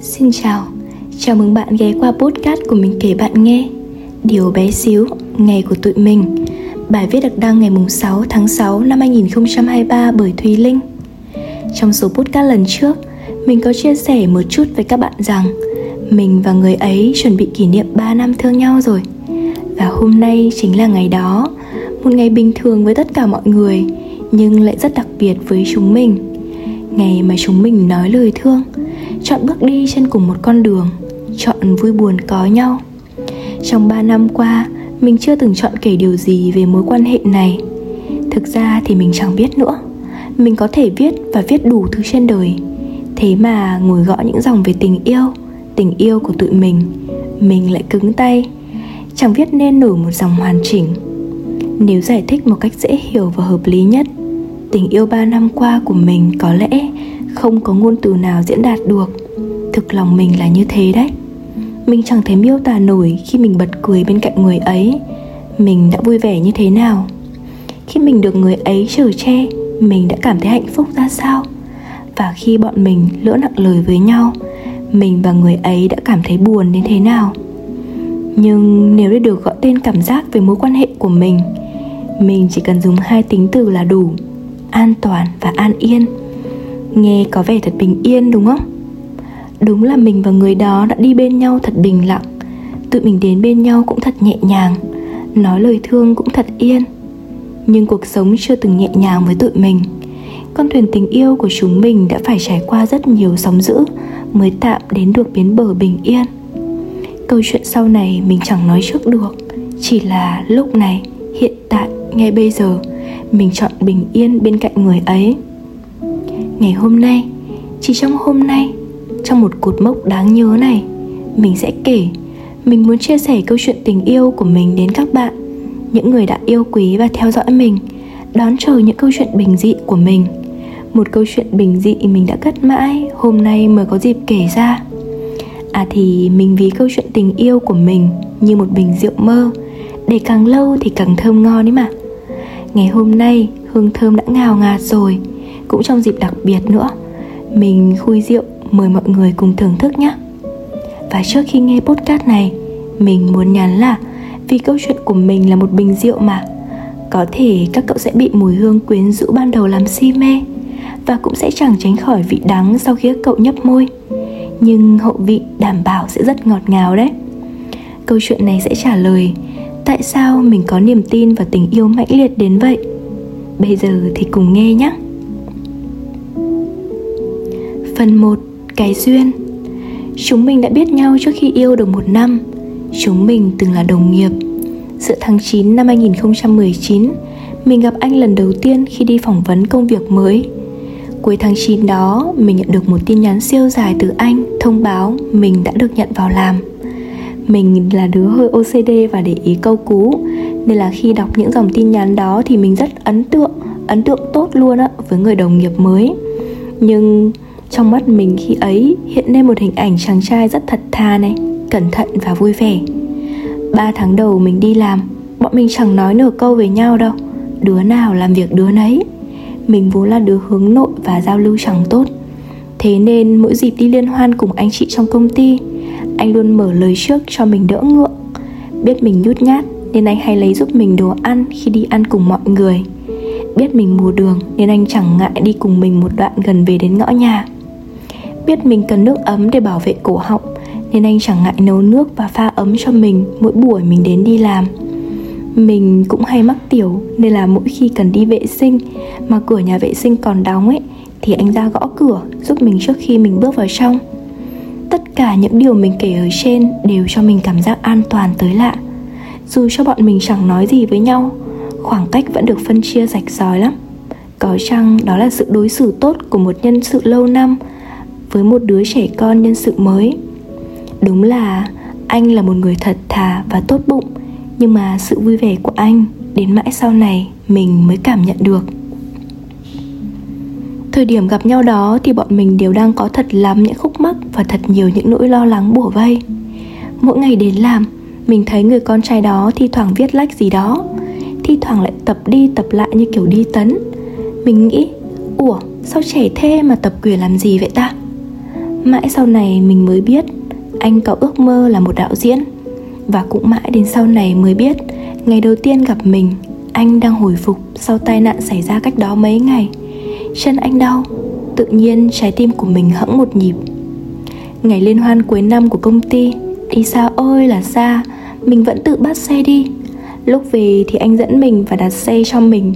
Xin chào, chào mừng bạn ghé qua podcast của mình kể bạn nghe. Điều bé xíu, ngày của tụi mình. Bài viết được đăng ngày 6 tháng 6 năm 2023 bởi Thùy Linh. Trong số podcast lần trước, mình có chia sẻ một chút với các bạn rằng Mình và người ấy chuẩn bị kỷ niệm 3 năm thương nhau rồi. Và hôm nay chính là ngày đó Một ngày bình thường với tất cả mọi người Nhưng lại rất đặc biệt với chúng mình. Ngày mà chúng mình nói lời thương chọn bước đi trên cùng một con đường, chọn vui buồn có nhau. Trong 3 năm qua, mình chưa từng chọn kể điều gì về mối quan hệ này. Thực ra thì mình chẳng biết nữa. Mình có thể viết và viết đủ thứ trên đời. Thế mà ngồi gõ những dòng về tình yêu tình yêu của tụi mình mình lại cứng tay. Chẳng viết nên nổi một dòng hoàn chỉnh. Nếu giải thích một cách dễ hiểu và hợp lý nhất, tình yêu ba năm qua của mình có lẽ không có ngôn từ nào diễn đạt được. Thực lòng mình là như thế đấy. Mình chẳng thể miêu tả nổi khi mình bật cười bên cạnh người ấy. Mình đã vui vẻ như thế nào? Khi mình được người ấy chở che, mình đã cảm thấy hạnh phúc ra sao? Và khi bọn mình lỡ nặng lời với nhau, mình và người ấy đã cảm thấy buồn đến thế nào? Nhưng nếu để được gọi tên cảm giác về mối quan hệ của mình mình chỉ cần dùng hai tính từ là đủ, an toàn và an yên nghe có vẻ thật bình yên, đúng không? Đúng là mình và người đó đã đi bên nhau thật bình lặng. Tụi mình đến bên nhau cũng thật nhẹ nhàng. Nói lời thương cũng thật yên. Nhưng cuộc sống chưa từng nhẹ nhàng với tụi mình. Con thuyền tình yêu của chúng mình đã phải trải qua rất nhiều sóng dữ mới tạm đến được bến bờ bình yên. Câu chuyện sau này mình chẳng nói trước được. Chỉ là lúc này, hiện tại, ngay bây giờ, mình chọn bình yên bên cạnh người ấy ngày hôm nay, chỉ trong hôm nay, trong một cột mốc đáng nhớ này, mình sẽ kể, mình muốn chia sẻ câu chuyện tình yêu của mình đến các bạn, những người đã yêu quý và theo dõi mình, đón chờ những câu chuyện bình dị của mình. Một câu chuyện bình dị mình đã cất mãi, hôm nay mới có dịp kể ra. À thì mình ví câu chuyện tình yêu của mình như một bình rượu mơ, để càng lâu thì càng thơm ngon ấy mà. Ngày hôm nay, hương thơm đã ngào ngạt rồi cũng trong dịp đặc biệt nữa. Mình khui rượu, mời mọi người cùng thưởng thức nhé. Và trước khi nghe podcast này, mình muốn nhắn là, vì câu chuyện của mình là một bình rượu mà, có thể các cậu sẽ bị mùi hương quyến rũ ban đầu làm si mê và cũng sẽ chẳng tránh khỏi vị đắng sau khi các cậu nhấp môi. Nhưng hậu vị đảm bảo sẽ rất ngọt ngào đấy. Câu chuyện này sẽ trả lời, tại sao mình có niềm tin và tình yêu mãnh liệt đến vậy? Bây giờ thì cùng nghe nhé. Phần 1. Cái duyên Chúng mình đã biết nhau trước khi yêu được một năm Chúng mình từng là đồng nghiệp Giữa tháng 9 năm 2019 Mình gặp anh lần đầu tiên khi đi phỏng vấn công việc mới Cuối tháng 9 đó, mình nhận được một tin nhắn siêu dài từ anh thông báo mình đã được nhận vào làm. Mình là đứa hơi OCD và để ý câu cú, nên là khi đọc những dòng tin nhắn đó thì mình rất ấn tượng, ấn tượng tốt luôn á với người đồng nghiệp mới. Nhưng trong mắt mình khi ấy hiện lên một hình ảnh chàng trai rất thật thà này, Cẩn thận và vui vẻ. Ba tháng đầu mình đi làm, Bọn mình chẳng nói nửa câu với nhau đâu. Đứa nào làm việc đứa nấy. Mình vốn là đứa hướng nội và giao lưu chẳng tốt. Thế nên mỗi dịp đi liên hoan cùng anh chị trong công ty, Anh luôn mở lời trước cho mình đỡ ngượng. Biết mình nhút nhát Nên anh hay lấy giúp mình đồ ăn khi đi ăn cùng mọi người. Biết mình mù đường Nên anh chẳng ngại đi cùng mình một đoạn gần về đến ngõ nhà biết mình cần nước ấm để bảo vệ cổ họng, nên anh chẳng ngại nấu nước và pha ấm cho mình mỗi buổi mình đến đi làm. Mình cũng hay mắc tiểu, nên là mỗi khi cần đi vệ sinh, mà cửa nhà vệ sinh còn đóng ấy, thì anh ra gõ cửa giúp mình trước khi mình bước vào trong. Tất cả những điều mình kể ở trên đều cho mình cảm giác an toàn tới lạ. Dù cho bọn mình chẳng nói gì với nhau, khoảng cách vẫn được phân chia rạch ròi lắm. Có chăng đó là sự đối xử tốt của một nhân sự lâu năm với một đứa trẻ con nhân sự mới. Đúng là anh là một người thật thà và tốt bụng, nhưng mà sự vui vẻ của anh đến mãi sau này mình mới cảm nhận được. Thời điểm gặp nhau đó thì bọn mình đều đang có thật lắm những khúc mắc và thật nhiều những nỗi lo lắng bủa vây. Mỗi ngày đến làm, mình thấy người con trai đó thi thoảng viết lách gì đó, thi thoảng lại tập đi tập lại như kiểu đi tấn. Mình nghĩ, ủa, sao trẻ thế mà tập quyền làm gì vậy ta? Mãi sau này mình mới biết Anh có ước mơ là một đạo diễn. Và cũng mãi đến sau này mới biết, Ngày đầu tiên gặp mình, Anh đang hồi phục sau tai nạn xảy ra cách đó mấy ngày. Chân anh đau, Tự nhiên trái tim của mình hẫng một nhịp. Ngày liên hoan cuối năm của công ty, Đi xa ơi là xa, Mình vẫn tự bắt xe đi. Lúc về thì anh dẫn mình và đặt xe cho mình.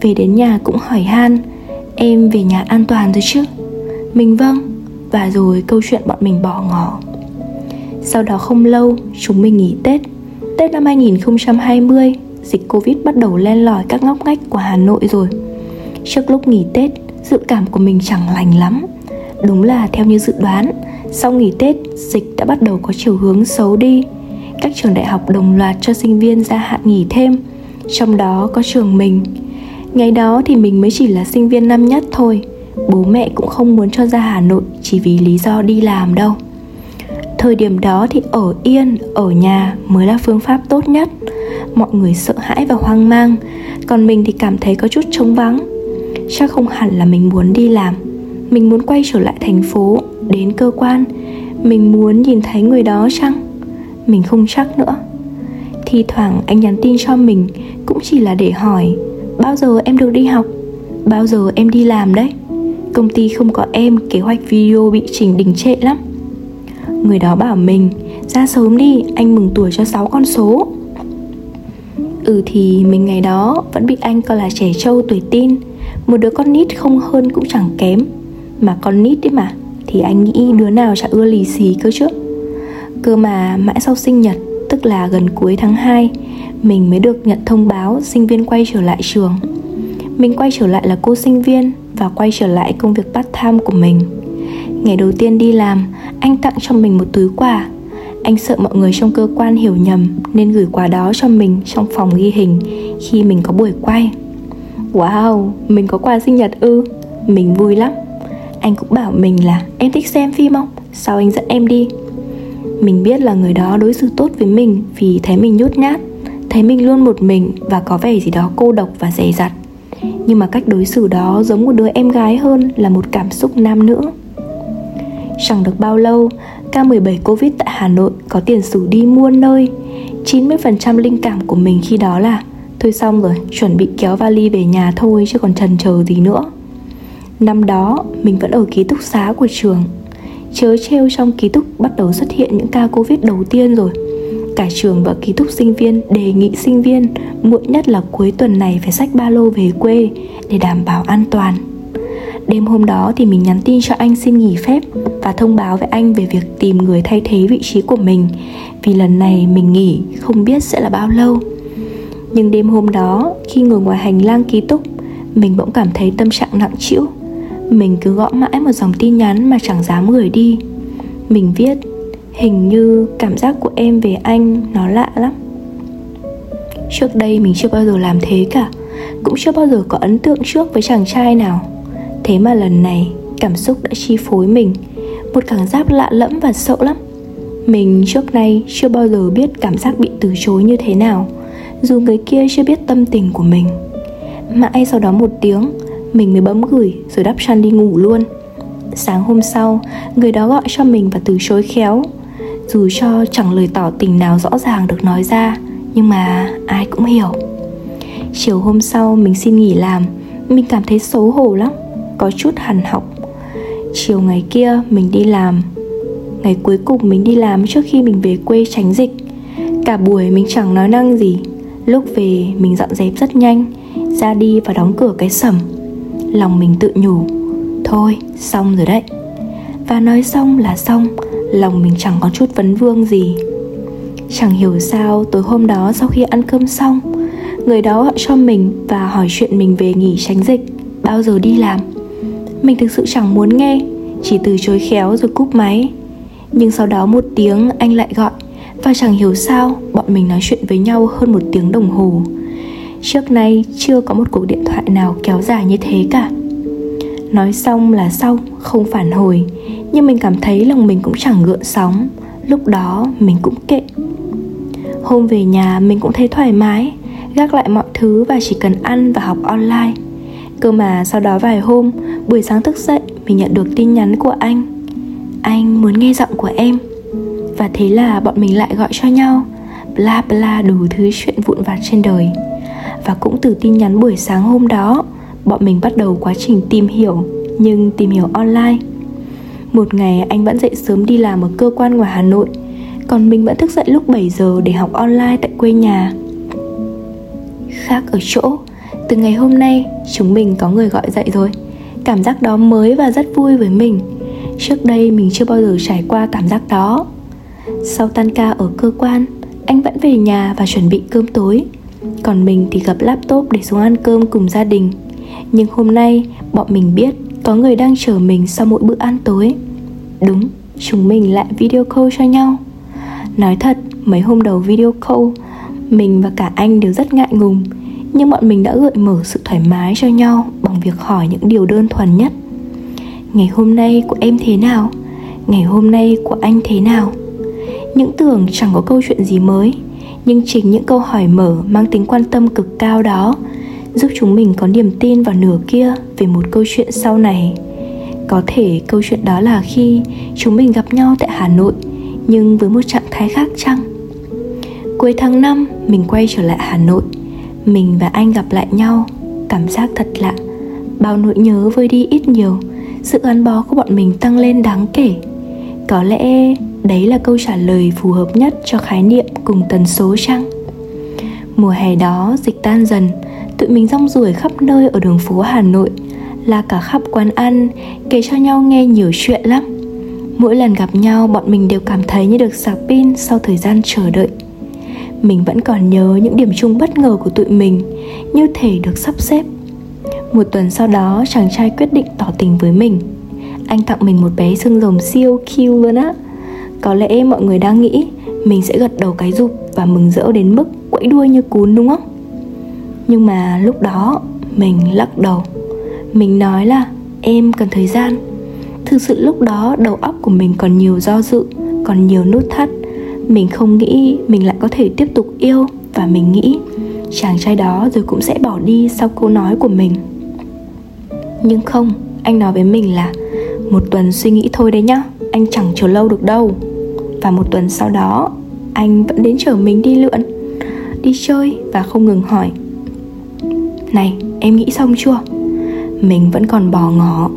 Về đến nhà cũng hỏi han, Em về nhà an toàn rồi chứ? Mình vâng. Và rồi câu chuyện bọn mình bỏ ngỏ. Sau đó không lâu, Chúng mình nghỉ Tết. Tết năm 2020 Dịch Covid bắt đầu len lỏi các ngóc ngách của Hà Nội rồi. Trước lúc nghỉ Tết, Dự cảm của mình chẳng lành lắm. Đúng là theo như dự đoán, Sau nghỉ Tết, Dịch đã bắt đầu có chiều hướng xấu đi. Các trường đại học đồng loạt cho sinh viên gia hạn nghỉ thêm, Trong đó có trường mình. Ngày đó thì mình mới chỉ là sinh viên năm nhất thôi. Bố mẹ cũng không muốn cho ra Hà Nội Chỉ vì lý do đi làm đâu. Thời điểm đó thì ở yên, ở nhà mới là phương pháp tốt nhất. Mọi người sợ hãi và hoang mang Còn mình thì cảm thấy có chút trống vắng. Chắc không hẳn là mình muốn đi làm. Mình muốn quay trở lại thành phố Đến cơ quan. Mình muốn nhìn thấy người đó chăng? Mình không chắc nữa. Thì thoảng anh nhắn tin cho mình Cũng chỉ là để hỏi Bao giờ em được đi học? Bao giờ em đi làm đấy? Công ty không có em, Kế hoạch video bị chỉnh đình trệ lắm. Người đó bảo mình, Ra sớm đi, anh mừng tuổi cho 6 con số. Ừ thì mình ngày đó vẫn bị anh coi là trẻ trâu tuổi tin Một đứa con nít không hơn cũng chẳng kém. Mà con nít đấy mà, Thì anh nghĩ đứa nào chả ưa lì xì cơ chứ? Cơ mà mãi sau sinh nhật, Tức là gần cuối tháng 2 Mình mới được nhận thông báo sinh viên quay trở lại trường. Mình quay trở lại là cô sinh viên. Và quay trở lại công việc part time của mình Ngày đầu tiên đi làm Anh tặng cho mình một túi quà anh sợ mọi người trong cơ quan hiểu nhầm nên gửi quà đó cho mình trong phòng ghi hình khi mình có buổi quay. Wow, mình có quà sinh nhật ư? Mình vui lắm. Anh cũng bảo mình là em thích xem phim không? Sao anh dẫn em đi? Mình biết là người đó đối xử tốt với mình vì thấy mình nhút nhát, thấy mình luôn một mình và có vẻ gì đó cô độc và dè dặt. Nhưng mà cách đối xử đó giống một đứa em gái hơn là một cảm xúc nam nữ. Chẳng được bao lâu, ca 17 Covid tại Hà Nội có tiền sử đi muôn nơi. 90% linh cảm của mình khi đó là Thôi xong rồi, chuẩn bị kéo vali về nhà thôi chứ còn trần chờ gì nữa. Năm đó, mình vẫn ở ký túc xá của trường. Chớ treo trong ký túc bắt đầu xuất hiện những ca Covid đầu tiên rồi. Cả trường và ký túc sinh viên đề nghị sinh viên muộn nhất là cuối tuần này phải xách ba lô về quê để đảm bảo an toàn Đêm hôm đó thì mình nhắn tin cho anh xin nghỉ phép và thông báo với anh về việc tìm người thay thế vị trí của mình, vì lần này mình nghỉ không biết sẽ là bao lâu. Nhưng đêm hôm đó, khi ngồi ngoài hành lang ký túc, mình bỗng cảm thấy tâm trạng nặng trĩu. Mình cứ gõ mãi một dòng tin nhắn mà chẳng dám gửi đi. Mình viết hình như cảm giác của em về anh nó lạ lắm. Trước đây mình chưa bao giờ làm thế cả, Cũng chưa bao giờ có ấn tượng trước với chàng trai nào. Thế mà lần này, cảm xúc đã chi phối mình, Một cảm giác lạ lẫm và sợ lắm. Mình trước nay chưa bao giờ biết cảm giác bị từ chối như thế nào, Dù người kia chưa biết tâm tình của mình. Mãi sau đó một tiếng, Mình mới bấm gửi rồi đắp chăn đi ngủ luôn. Sáng hôm sau, Người đó gọi cho mình và từ chối khéo. Dù cho chẳng lời tỏ tình nào rõ ràng được nói ra, Nhưng mà ai cũng hiểu. Chiều hôm sau mình xin nghỉ làm, Mình cảm thấy xấu hổ lắm, có chút hằn học. Chiều ngày kia mình đi làm, ngày cuối cùng mình đi làm trước khi mình về quê tránh dịch. Cả buổi mình chẳng nói năng gì, lúc về mình dọn dẹp rất nhanh, ra đi và đóng cửa cái sầm. Lòng mình tự nhủ, thôi, xong rồi đấy. Và nói xong là xong lòng mình chẳng có chút vấn vương gì. Chẳng hiểu sao tối hôm đó sau khi ăn cơm xong người đó gọi cho mình và hỏi chuyện mình về nghỉ tránh dịch bao giờ đi làm. Mình thực sự chẳng muốn nghe Chỉ từ chối khéo rồi cúp máy. Nhưng sau đó một tiếng anh lại gọi Và chẳng hiểu sao bọn mình nói chuyện với nhau hơn một tiếng đồng hồ. Trước nay chưa có một cuộc điện thoại nào kéo dài như thế cả. Nói xong là xong, không phản hồi. Nhưng mình cảm thấy lòng mình cũng chẳng gợn sóng. Lúc đó, mình cũng kệ. Hôm về nhà, mình cũng thấy thoải mái, Gác lại mọi thứ và chỉ cần ăn và học online. Cơ mà sau đó vài hôm, Buổi sáng thức dậy, Mình nhận được tin nhắn của anh. Anh muốn nghe giọng của em. Và thế là bọn mình lại gọi cho nhau. Bla bla đủ thứ chuyện vụn vặt trên đời. Và cũng từ tin nhắn buổi sáng hôm đó, Bọn mình bắt đầu quá trình tìm hiểu, Nhưng tìm hiểu online. Một ngày anh vẫn dậy sớm đi làm ở cơ quan ngoài Hà Nội. Còn mình vẫn thức dậy lúc 7 giờ để học online tại quê nhà. Khác ở chỗ, Từ ngày hôm nay, chúng mình có người gọi dậy rồi. Cảm giác đó mới và rất vui với mình. Trước đây mình chưa bao giờ trải qua cảm giác đó. Sau tan ca ở cơ quan, Anh vẫn về nhà và chuẩn bị cơm tối. Còn mình thì gặp laptop để xuống ăn cơm cùng gia đình. Nhưng hôm nay, bọn mình biết có người đang chờ mình sau mỗi bữa ăn tối. Đúng, chúng mình lại video call cho nhau. Nói thật, mấy hôm đầu video call Mình và cả anh đều rất ngại ngùng Nhưng bọn mình đã gợi mở sự thoải mái cho nhau Bằng việc hỏi những điều đơn thuần nhất. Ngày hôm nay của em thế nào? Ngày hôm nay của anh thế nào? Những tưởng chẳng có câu chuyện gì mới nhưng chính những câu hỏi mở mang tính quan tâm cực cao đó giúp chúng mình có niềm tin vào nửa kia về một câu chuyện sau này. Có thể câu chuyện đó là khi chúng mình gặp nhau tại hà nội, nhưng với một trạng thái khác chăng? Cuối tháng 5 mình quay trở lại hà nội. Mình và anh gặp lại nhau, cảm giác thật lạ. Bao nỗi nhớ vơi đi ít nhiều, sự gắn bó của bọn mình tăng lên đáng kể. Có lẽ đấy là câu trả lời phù hợp nhất cho khái niệm cùng tần số chăng? Mùa hè đó dịch tan dần tụi mình rong ruổi khắp nơi ở đường phố hà nội, là cả khắp quán ăn, kể cho nhau nghe nhiều chuyện lắm. Mỗi lần gặp nhau, bọn mình đều cảm thấy như được sạc pin sau thời gian chờ đợi. Mình vẫn còn nhớ những điểm chung bất ngờ của tụi mình, như thể được sắp xếp. Một tuần sau đó, chàng trai quyết định tỏ tình với mình. Anh tặng mình một bé xương rồng siêu cute luôn á. Có lẽ mọi người đang nghĩ Mình sẽ gật đầu cái rụp và mừng rỡ đến mức quẫy đuôi như cún, đúng không? Nhưng mà lúc đó mình lắc đầu. Mình nói là em cần thời gian. Thực sự lúc đó đầu óc của mình còn nhiều do dự Còn nhiều nút thắt. Mình không nghĩ mình lại có thể tiếp tục yêu Và mình nghĩ chàng trai đó rồi cũng sẽ bỏ đi sau câu nói của mình. Nhưng không, anh nói với mình là Một tuần suy nghĩ thôi đấy nhá Anh chẳng chờ lâu được đâu. Và một tuần sau đó Anh vẫn đến chở mình đi lượn Đi chơi và không ngừng hỏi này, em nghĩ xong chưa? Mình vẫn còn bò ngỏ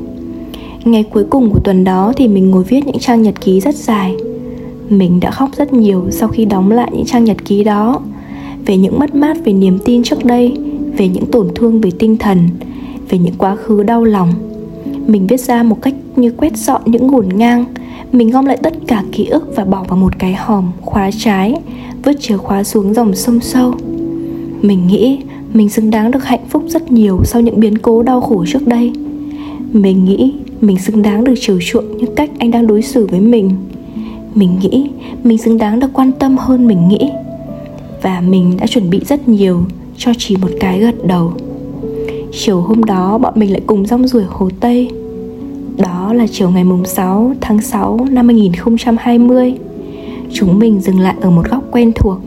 Ngày cuối cùng của tuần đó thì mình ngồi viết những trang nhật ký rất dài. Mình đã khóc rất nhiều sau khi đóng lại những trang nhật ký đó. Về những mất mát về niềm tin trước đây Về những tổn thương về tinh thần về những quá khứ đau lòng. Mình viết ra một cách như quét dọn những ngổn ngang. Mình gom lại tất cả ký ức và bỏ vào một cái hòm khóa trái vứt chìa khóa xuống dòng sông sâu. Mình nghĩ mình xứng đáng được hạnh phúc rất nhiều sau những biến cố đau khổ trước đây. Mình nghĩ mình xứng đáng được chiều chuộng như cách anh đang đối xử với mình. Mình nghĩ mình xứng đáng được quan tâm hơn mình nghĩ. Và mình đã chuẩn bị rất nhiều cho chỉ một cái gật đầu. Chiều hôm đó bọn mình lại cùng rong ruổi Hồ Tây. Đó là chiều ngày mùng 6 tháng 6 năm 2020 Chúng mình dừng lại ở một góc quen thuộc.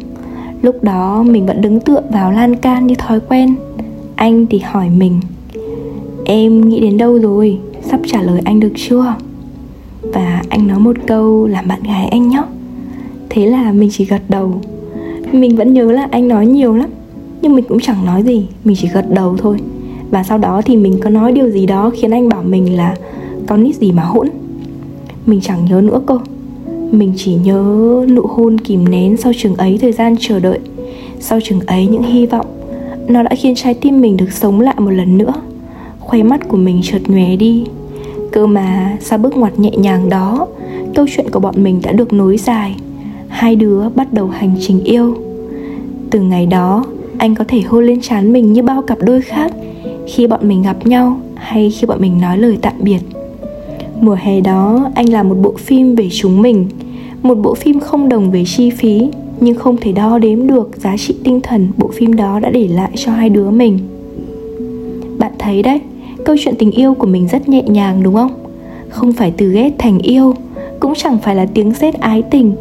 Lúc đó mình vẫn đứng tựa vào lan can như thói quen. Anh thì hỏi mình, Em nghĩ đến đâu rồi? Sắp trả lời anh được chưa? Và anh nói một câu làm bạn gái anh nhóc Thế là mình chỉ gật đầu. Mình vẫn nhớ là anh nói nhiều lắm, Nhưng mình cũng chẳng nói gì, Mình chỉ gật đầu thôi. Và sau đó thì mình có nói điều gì đó khiến anh bảo mình là con nít gì mà hỗn? Mình chẳng nhớ nữa cơ mình chỉ nhớ nụ hôn kìm nén sau trường ấy thời gian chờ đợi. Sau trường ấy những hy vọng, nó đã khiến trái tim mình được sống lại một lần nữa. Khoe mắt của mình chợt nhòe đi. Cơ mà, sau bước ngoặt nhẹ nhàng đó, câu chuyện của bọn mình đã được nối dài. Hai đứa bắt đầu hành trình yêu. Từ ngày đó, anh có thể hôn lên trán mình như bao cặp đôi khác. Khi bọn mình gặp nhau hay khi bọn mình nói lời tạm biệt mùa hè đó, anh làm một bộ phim về chúng mình. Một bộ phim không đồng về chi phí, nhưng không thể đo đếm được giá trị tinh thần bộ phim đó đã để lại cho hai đứa mình. Bạn thấy đấy, câu chuyện tình yêu của mình rất nhẹ nhàng đúng không? Không phải từ ghét thành yêu, cũng chẳng phải là tiếng sét ái tình.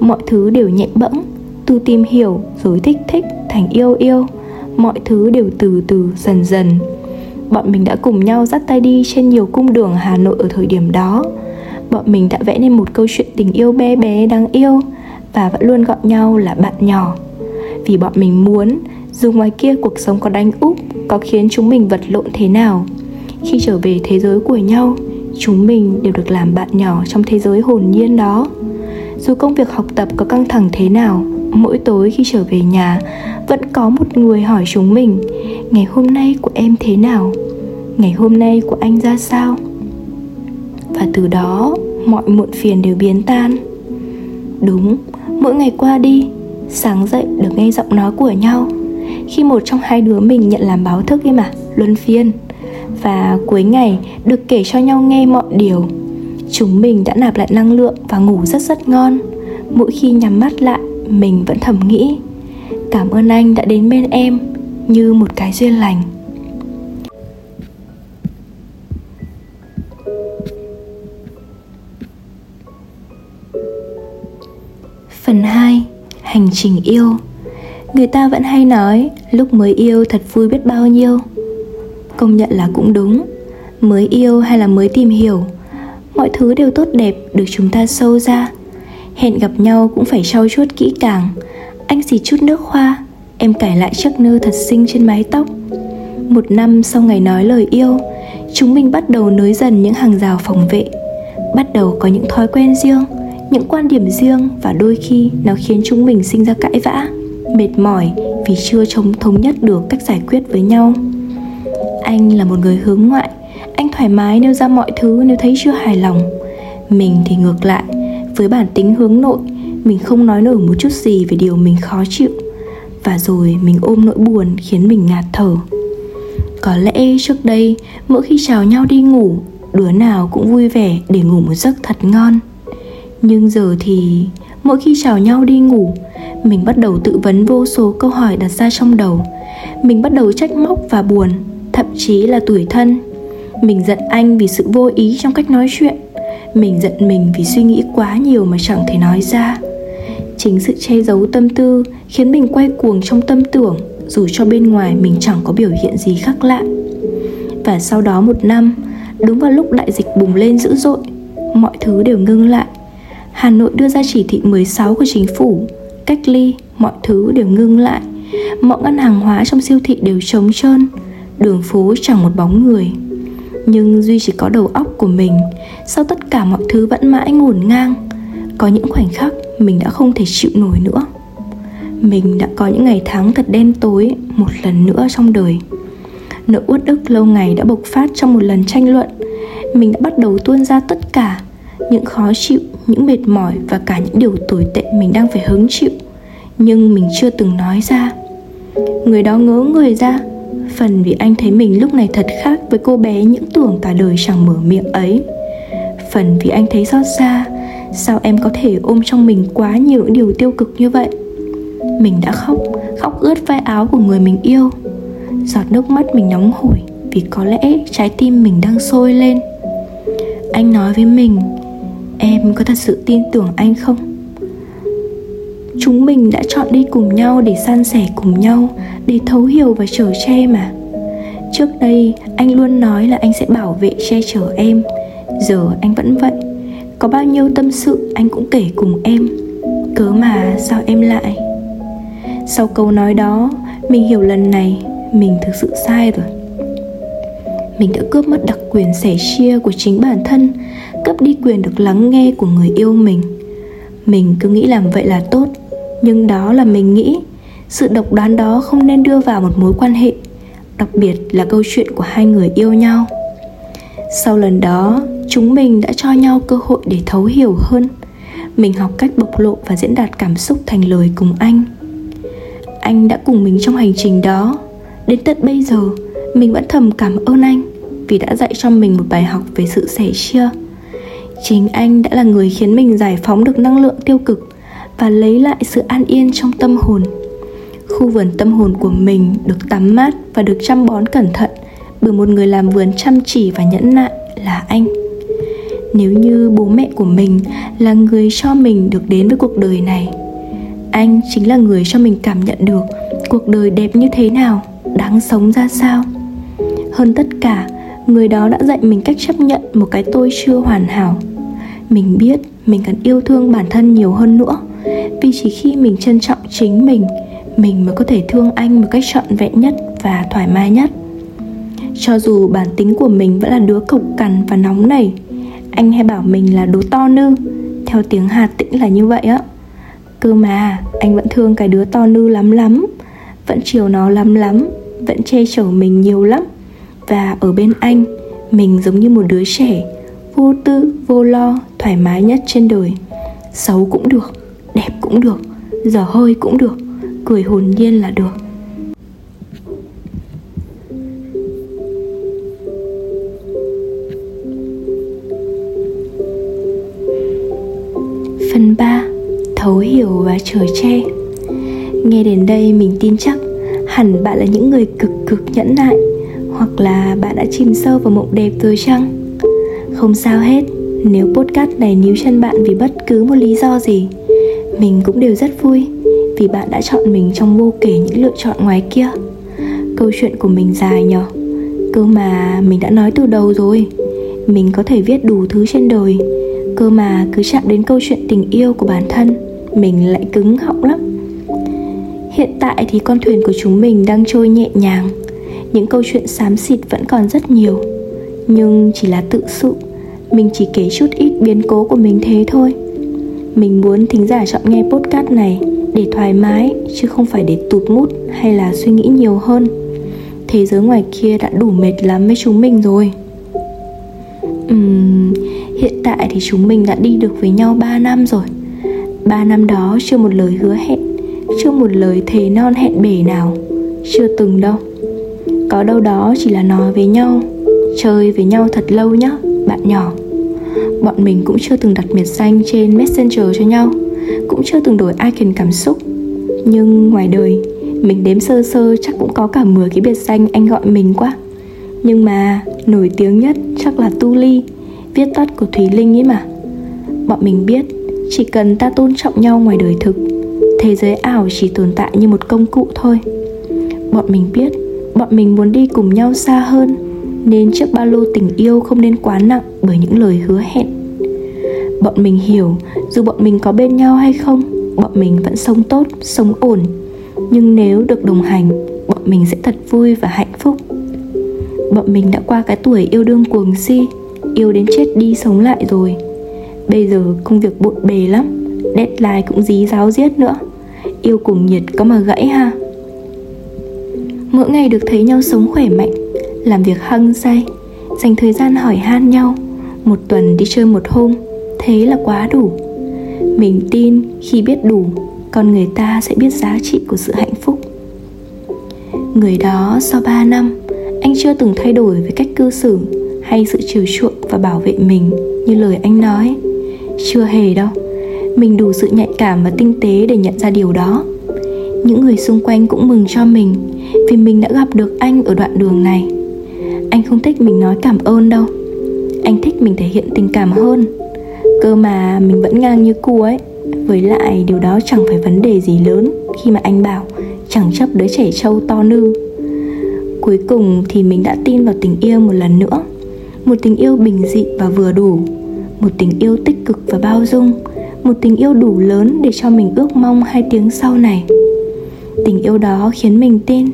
Mọi thứ đều nhẹ bẫng từ tìm hiểu, rồi thích thích thành yêu yêu. Mọi thứ đều từ từ dần dần bọn mình đã cùng nhau dắt tay đi trên nhiều cung đường hà nội ở thời điểm đó. Bọn mình đã vẽ nên một câu chuyện tình yêu bé bé đáng yêu và vẫn luôn gọi nhau là bạn nhỏ. Vì bọn mình muốn, dù ngoài kia cuộc sống có đánh úp, có khiến chúng mình vật lộn thế nào. Khi trở về thế giới của nhau, chúng mình đều được làm bạn nhỏ trong thế giới hồn nhiên đó. Dù công việc học tập có căng thẳng thế nào, mỗi tối khi trở về nhà, vẫn có một người hỏi chúng mình, ngày hôm nay của em thế nào? Ngày hôm nay của anh ra sao? Và từ đó, mọi muộn phiền đều biến tan. Đúng, mỗi ngày qua đi, sáng dậy được nghe giọng nói của nhau. Khi một trong hai đứa mình nhận làm báo thức ấy mà luân phiên. Và cuối ngày được kể cho nhau nghe mọi điều. Chúng mình đã nạp lại năng lượng và ngủ rất rất ngon. Mỗi khi nhắm mắt lại, mình vẫn thầm nghĩ, cảm ơn anh đã đến bên em như một cái duyên lành. Phần 2 Hành trình yêu. Người ta vẫn hay nói, lúc mới yêu thật vui biết bao nhiêu. Công nhận là cũng đúng. Mới yêu hay là mới tìm hiểu, Mọi thứ đều tốt đẹp được chúng ta sâu ra. Hẹn gặp nhau cũng phải trau chuốt kỹ càng. Anh xịt chút nước hoa, Em cải lại chiếc nơ thật xinh trên mái tóc. Một năm sau ngày nói lời yêu, Chúng mình bắt đầu nới dần những hàng rào phòng vệ, Bắt đầu có những thói quen riêng những quan điểm riêng và đôi khi nó khiến chúng mình sinh ra cãi vã, mệt mỏi vì chưa chống, thống nhất được cách giải quyết với nhau. Anh là một người hướng ngoại, anh thoải mái nêu ra mọi thứ nếu thấy chưa hài lòng. Mình thì ngược lại, với bản tính hướng nội, mình không nói nổi một chút gì về điều mình khó chịu, và rồi mình ôm nỗi buồn khiến mình ngạt thở. Có lẽ trước đây, mỗi khi chào nhau đi ngủ, đứa nào cũng vui vẻ để ngủ một giấc thật ngon nhưng giờ thì, mỗi khi chào nhau đi ngủ, mình bắt đầu tự vấn vô số câu hỏi đặt ra trong đầu. Mình bắt đầu trách móc và buồn, thậm chí là tủi thân. Mình giận anh vì sự vô ý trong cách nói chuyện. Mình giận mình vì suy nghĩ quá nhiều mà chẳng thể nói ra. Chính sự che giấu tâm tư khiến mình quay cuồng trong tâm tưởng, dù cho bên ngoài mình chẳng có biểu hiện gì khác lạ. Và sau đó một năm, đúng vào lúc đại dịch bùng lên dữ dội, mọi thứ đều ngưng lại. Hà Nội đưa ra chỉ thị 16 của chính phủ. Cách ly, mọi thứ đều ngưng lại. Mọi ngân hàng hóa trong siêu thị đều trống trơn. Đường phố chẳng một bóng người. Nhưng Duy chỉ có đầu óc của mình. Sau tất cả mọi thứ vẫn mãi ngổn ngang Có những khoảnh khắc mình đã không thể chịu nổi nữa. Mình đã có những ngày tháng thật đen tối Một lần nữa trong đời. Nỗi uất ức lâu ngày đã bộc phát trong một lần tranh luận. Mình đã bắt đầu tuôn ra tất cả Những khó chịu những mệt mỏi và cả những điều tồi tệ mình đang phải hứng chịu. Nhưng mình chưa từng nói ra. Người đó ngớ người ra, phần vì anh thấy mình lúc này thật khác với cô bé những tưởng cả đời chẳng mở miệng ấy. Phần vì anh thấy xót xa, sao em có thể ôm trong mình quá nhiều những điều tiêu cực như vậy? Mình đã khóc khóc ướt vai áo của người mình yêu. Giọt nước mắt mình nóng hổi vì có lẽ trái tim mình đang sôi lên. Anh nói với mình em có thật sự tin tưởng anh không? Chúng mình đã chọn đi cùng nhau để san sẻ cùng nhau, để thấu hiểu và chở che mà. Trước đây, anh luôn nói là anh sẽ bảo vệ che chở em. Giờ anh vẫn vậy. Có bao nhiêu tâm sự anh cũng kể cùng em. Cớ mà sao em lại? Sau câu nói đó, mình hiểu lần này mình thực sự sai rồi. Mình đã cướp mất đặc quyền sẻ chia của chính bản thân cấp đi quyền được lắng nghe của người yêu mình. Mình cứ nghĩ làm vậy là tốt, nhưng đó là mình nghĩ. Sự độc đoán đó không nên đưa vào một mối quan hệ, đặc biệt là câu chuyện của hai người yêu nhau. Sau lần đó, chúng mình đã cho nhau cơ hội để thấu hiểu hơn. Mình học cách bộc lộ và diễn đạt cảm xúc thành lời cùng anh. Anh đã cùng mình trong hành trình đó. Đến tận bây giờ, mình vẫn thầm cảm ơn anh vì đã dạy cho mình một bài học về sự sẻ chia chính anh đã là người khiến mình giải phóng được năng lượng tiêu cực và lấy lại sự an yên trong tâm hồn. Khu vườn tâm hồn của mình được tắm mát và được chăm bón cẩn thận bởi một người làm vườn chăm chỉ và nhẫn nại là anh. Nếu như bố mẹ của mình là người cho mình được đến với cuộc đời này, anh chính là người cho mình cảm nhận được cuộc đời đẹp như thế nào, đáng sống ra sao. Hơn tất cả, người đó đã dạy mình cách chấp nhận một cái tôi chưa hoàn hảo mình biết mình cần yêu thương bản thân nhiều hơn nữa. Vì chỉ khi mình trân trọng chính mình mình mới có thể thương anh một cách trọn vẹn nhất và thoải mái nhất. Cho dù bản tính của mình vẫn là đứa cộc cằn và nóng nảy, anh hay bảo mình là đứa to nư. Theo tiếng hà tĩnh là như vậy á. Cơ mà, anh vẫn thương cái đứa to nư lắm lắm, vẫn chiều nó lắm lắm, vẫn che chở mình nhiều lắm. Và ở bên anh, mình giống như một đứa trẻ vô tư, vô lo, thoải mái nhất trên đời. Xấu cũng được, đẹp cũng được, dở hơi cũng được, cười hồn nhiên là được. Phần 3 Thấu hiểu và trở che. Nghe đến đây mình tin chắc Hẳn bạn là những người cực cực nhẫn nại, Hoặc là bạn đã chìm sâu vào mộng đẹp rồi chăng? Không sao hết. Nếu podcast này níu chân bạn vì bất cứ một lý do gì, Mình cũng đều rất vui Vì bạn đã chọn mình trong vô kể những lựa chọn ngoài kia. Câu chuyện của mình dài nhở? Cơ mà mình đã nói từ đầu rồi. Mình có thể viết đủ thứ trên đời. Cơ mà cứ chạm đến câu chuyện tình yêu của bản thân, mình lại cứng họng lắm. Hiện tại thì con thuyền của chúng mình đang trôi nhẹ nhàng. Những câu chuyện xám xịt vẫn còn rất nhiều. Nhưng chỉ là tự sự mình chỉ kể chút ít biến cố của mình thế thôi. Mình muốn thính giả chọn nghe podcast này để thoải mái chứ không phải để tụt mút hay là suy nghĩ nhiều hơn. Thế giới ngoài kia đã đủ mệt lắm với chúng mình rồi. Uhm, Hiện tại thì chúng mình đã đi được với nhau 3 năm rồi. 3 năm đó chưa một lời hứa hẹn Chưa một lời thề non hẹn bể nào Chưa từng đâu. Có đâu đó chỉ là nói với nhau Chơi với nhau thật lâu nhá Bạn nhỏ. Bọn mình cũng chưa từng đặt biệt danh trên Messenger cho nhau, Cũng chưa từng đổi icon cảm xúc. Nhưng ngoài đời, Mình đếm sơ sơ chắc cũng có cả 10 cái biệt danh anh gọi mình quá. Nhưng mà nổi tiếng nhất chắc là Tu Ly viết tắt của Thúy Linh ấy mà. Bọn mình biết chỉ cần ta tôn trọng nhau ngoài đời thực, Thế giới ảo chỉ tồn tại như một công cụ thôi. Bọn mình biết bọn mình muốn đi cùng nhau xa hơn. Nên chiếc ba lô tình yêu không nên quá nặng bởi những lời hứa hẹn. Bọn mình hiểu dù bọn mình có bên nhau hay không Bọn mình vẫn sống tốt, sống ổn. Nhưng nếu được đồng hành Bọn mình sẽ thật vui và hạnh phúc. Bọn mình đã qua cái tuổi yêu đương cuồng si yêu đến chết đi sống lại rồi. Bây giờ công việc bộn bề lắm Deadline cũng dí giáo giết nữa. Yêu cuồng nhiệt có mà gãy ha. Mỗi ngày được thấy nhau sống khỏe mạnh làm việc hăng say, Dành thời gian hỏi han nhau. Một tuần đi chơi một hôm, Thế là quá đủ. Mình tin khi biết đủ, Con người ta sẽ biết giá trị của sự hạnh phúc. Người đó sau 3 năm, Anh chưa từng thay đổi về cách cư xử hay sự chiều chuộng và bảo vệ mình như lời anh nói. Chưa hề đâu, mình đủ sự nhạy cảm và tinh tế để nhận ra điều đó. Những người xung quanh cũng mừng cho mình vì mình đã gặp được anh ở đoạn đường này anh không thích mình nói cảm ơn đâu. Anh thích mình thể hiện tình cảm hơn. Cơ mà mình vẫn ngang như cua ấy, với lại điều đó chẳng phải vấn đề gì lớn khi mà anh bảo chẳng chấp đứa trẻ trâu to nư. Cuối cùng thì mình đã tin vào tình yêu một lần nữa. Một tình yêu bình dị và vừa đủ. Một tình yêu tích cực và bao dung. Một tình yêu đủ lớn để cho mình ước mong hai tiếng sau này. Tình yêu đó khiến mình tin,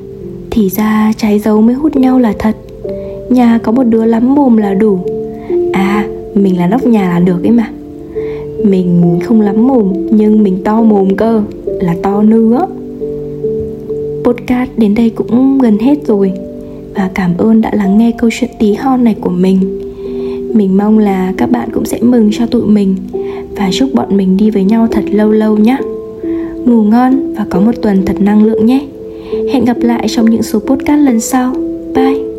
thì ra trái dấu mới hút nhau là thật nhà có một đứa lắm mồm là đủ. À mình là nóc nhà là được ấy mà. Mình không lắm mồm, nhưng mình to mồm cơ, là to nữa podcast đến đây cũng gần hết rồi. Và cảm ơn đã lắng nghe câu chuyện tí hon này của mình. Mình mong là các bạn cũng sẽ mừng cho tụi mình. Và chúc bọn mình đi với nhau thật lâu lâu nhé ngủ ngon và có một tuần thật năng lượng nhé. Hẹn gặp lại trong những số podcast lần sau. Bye!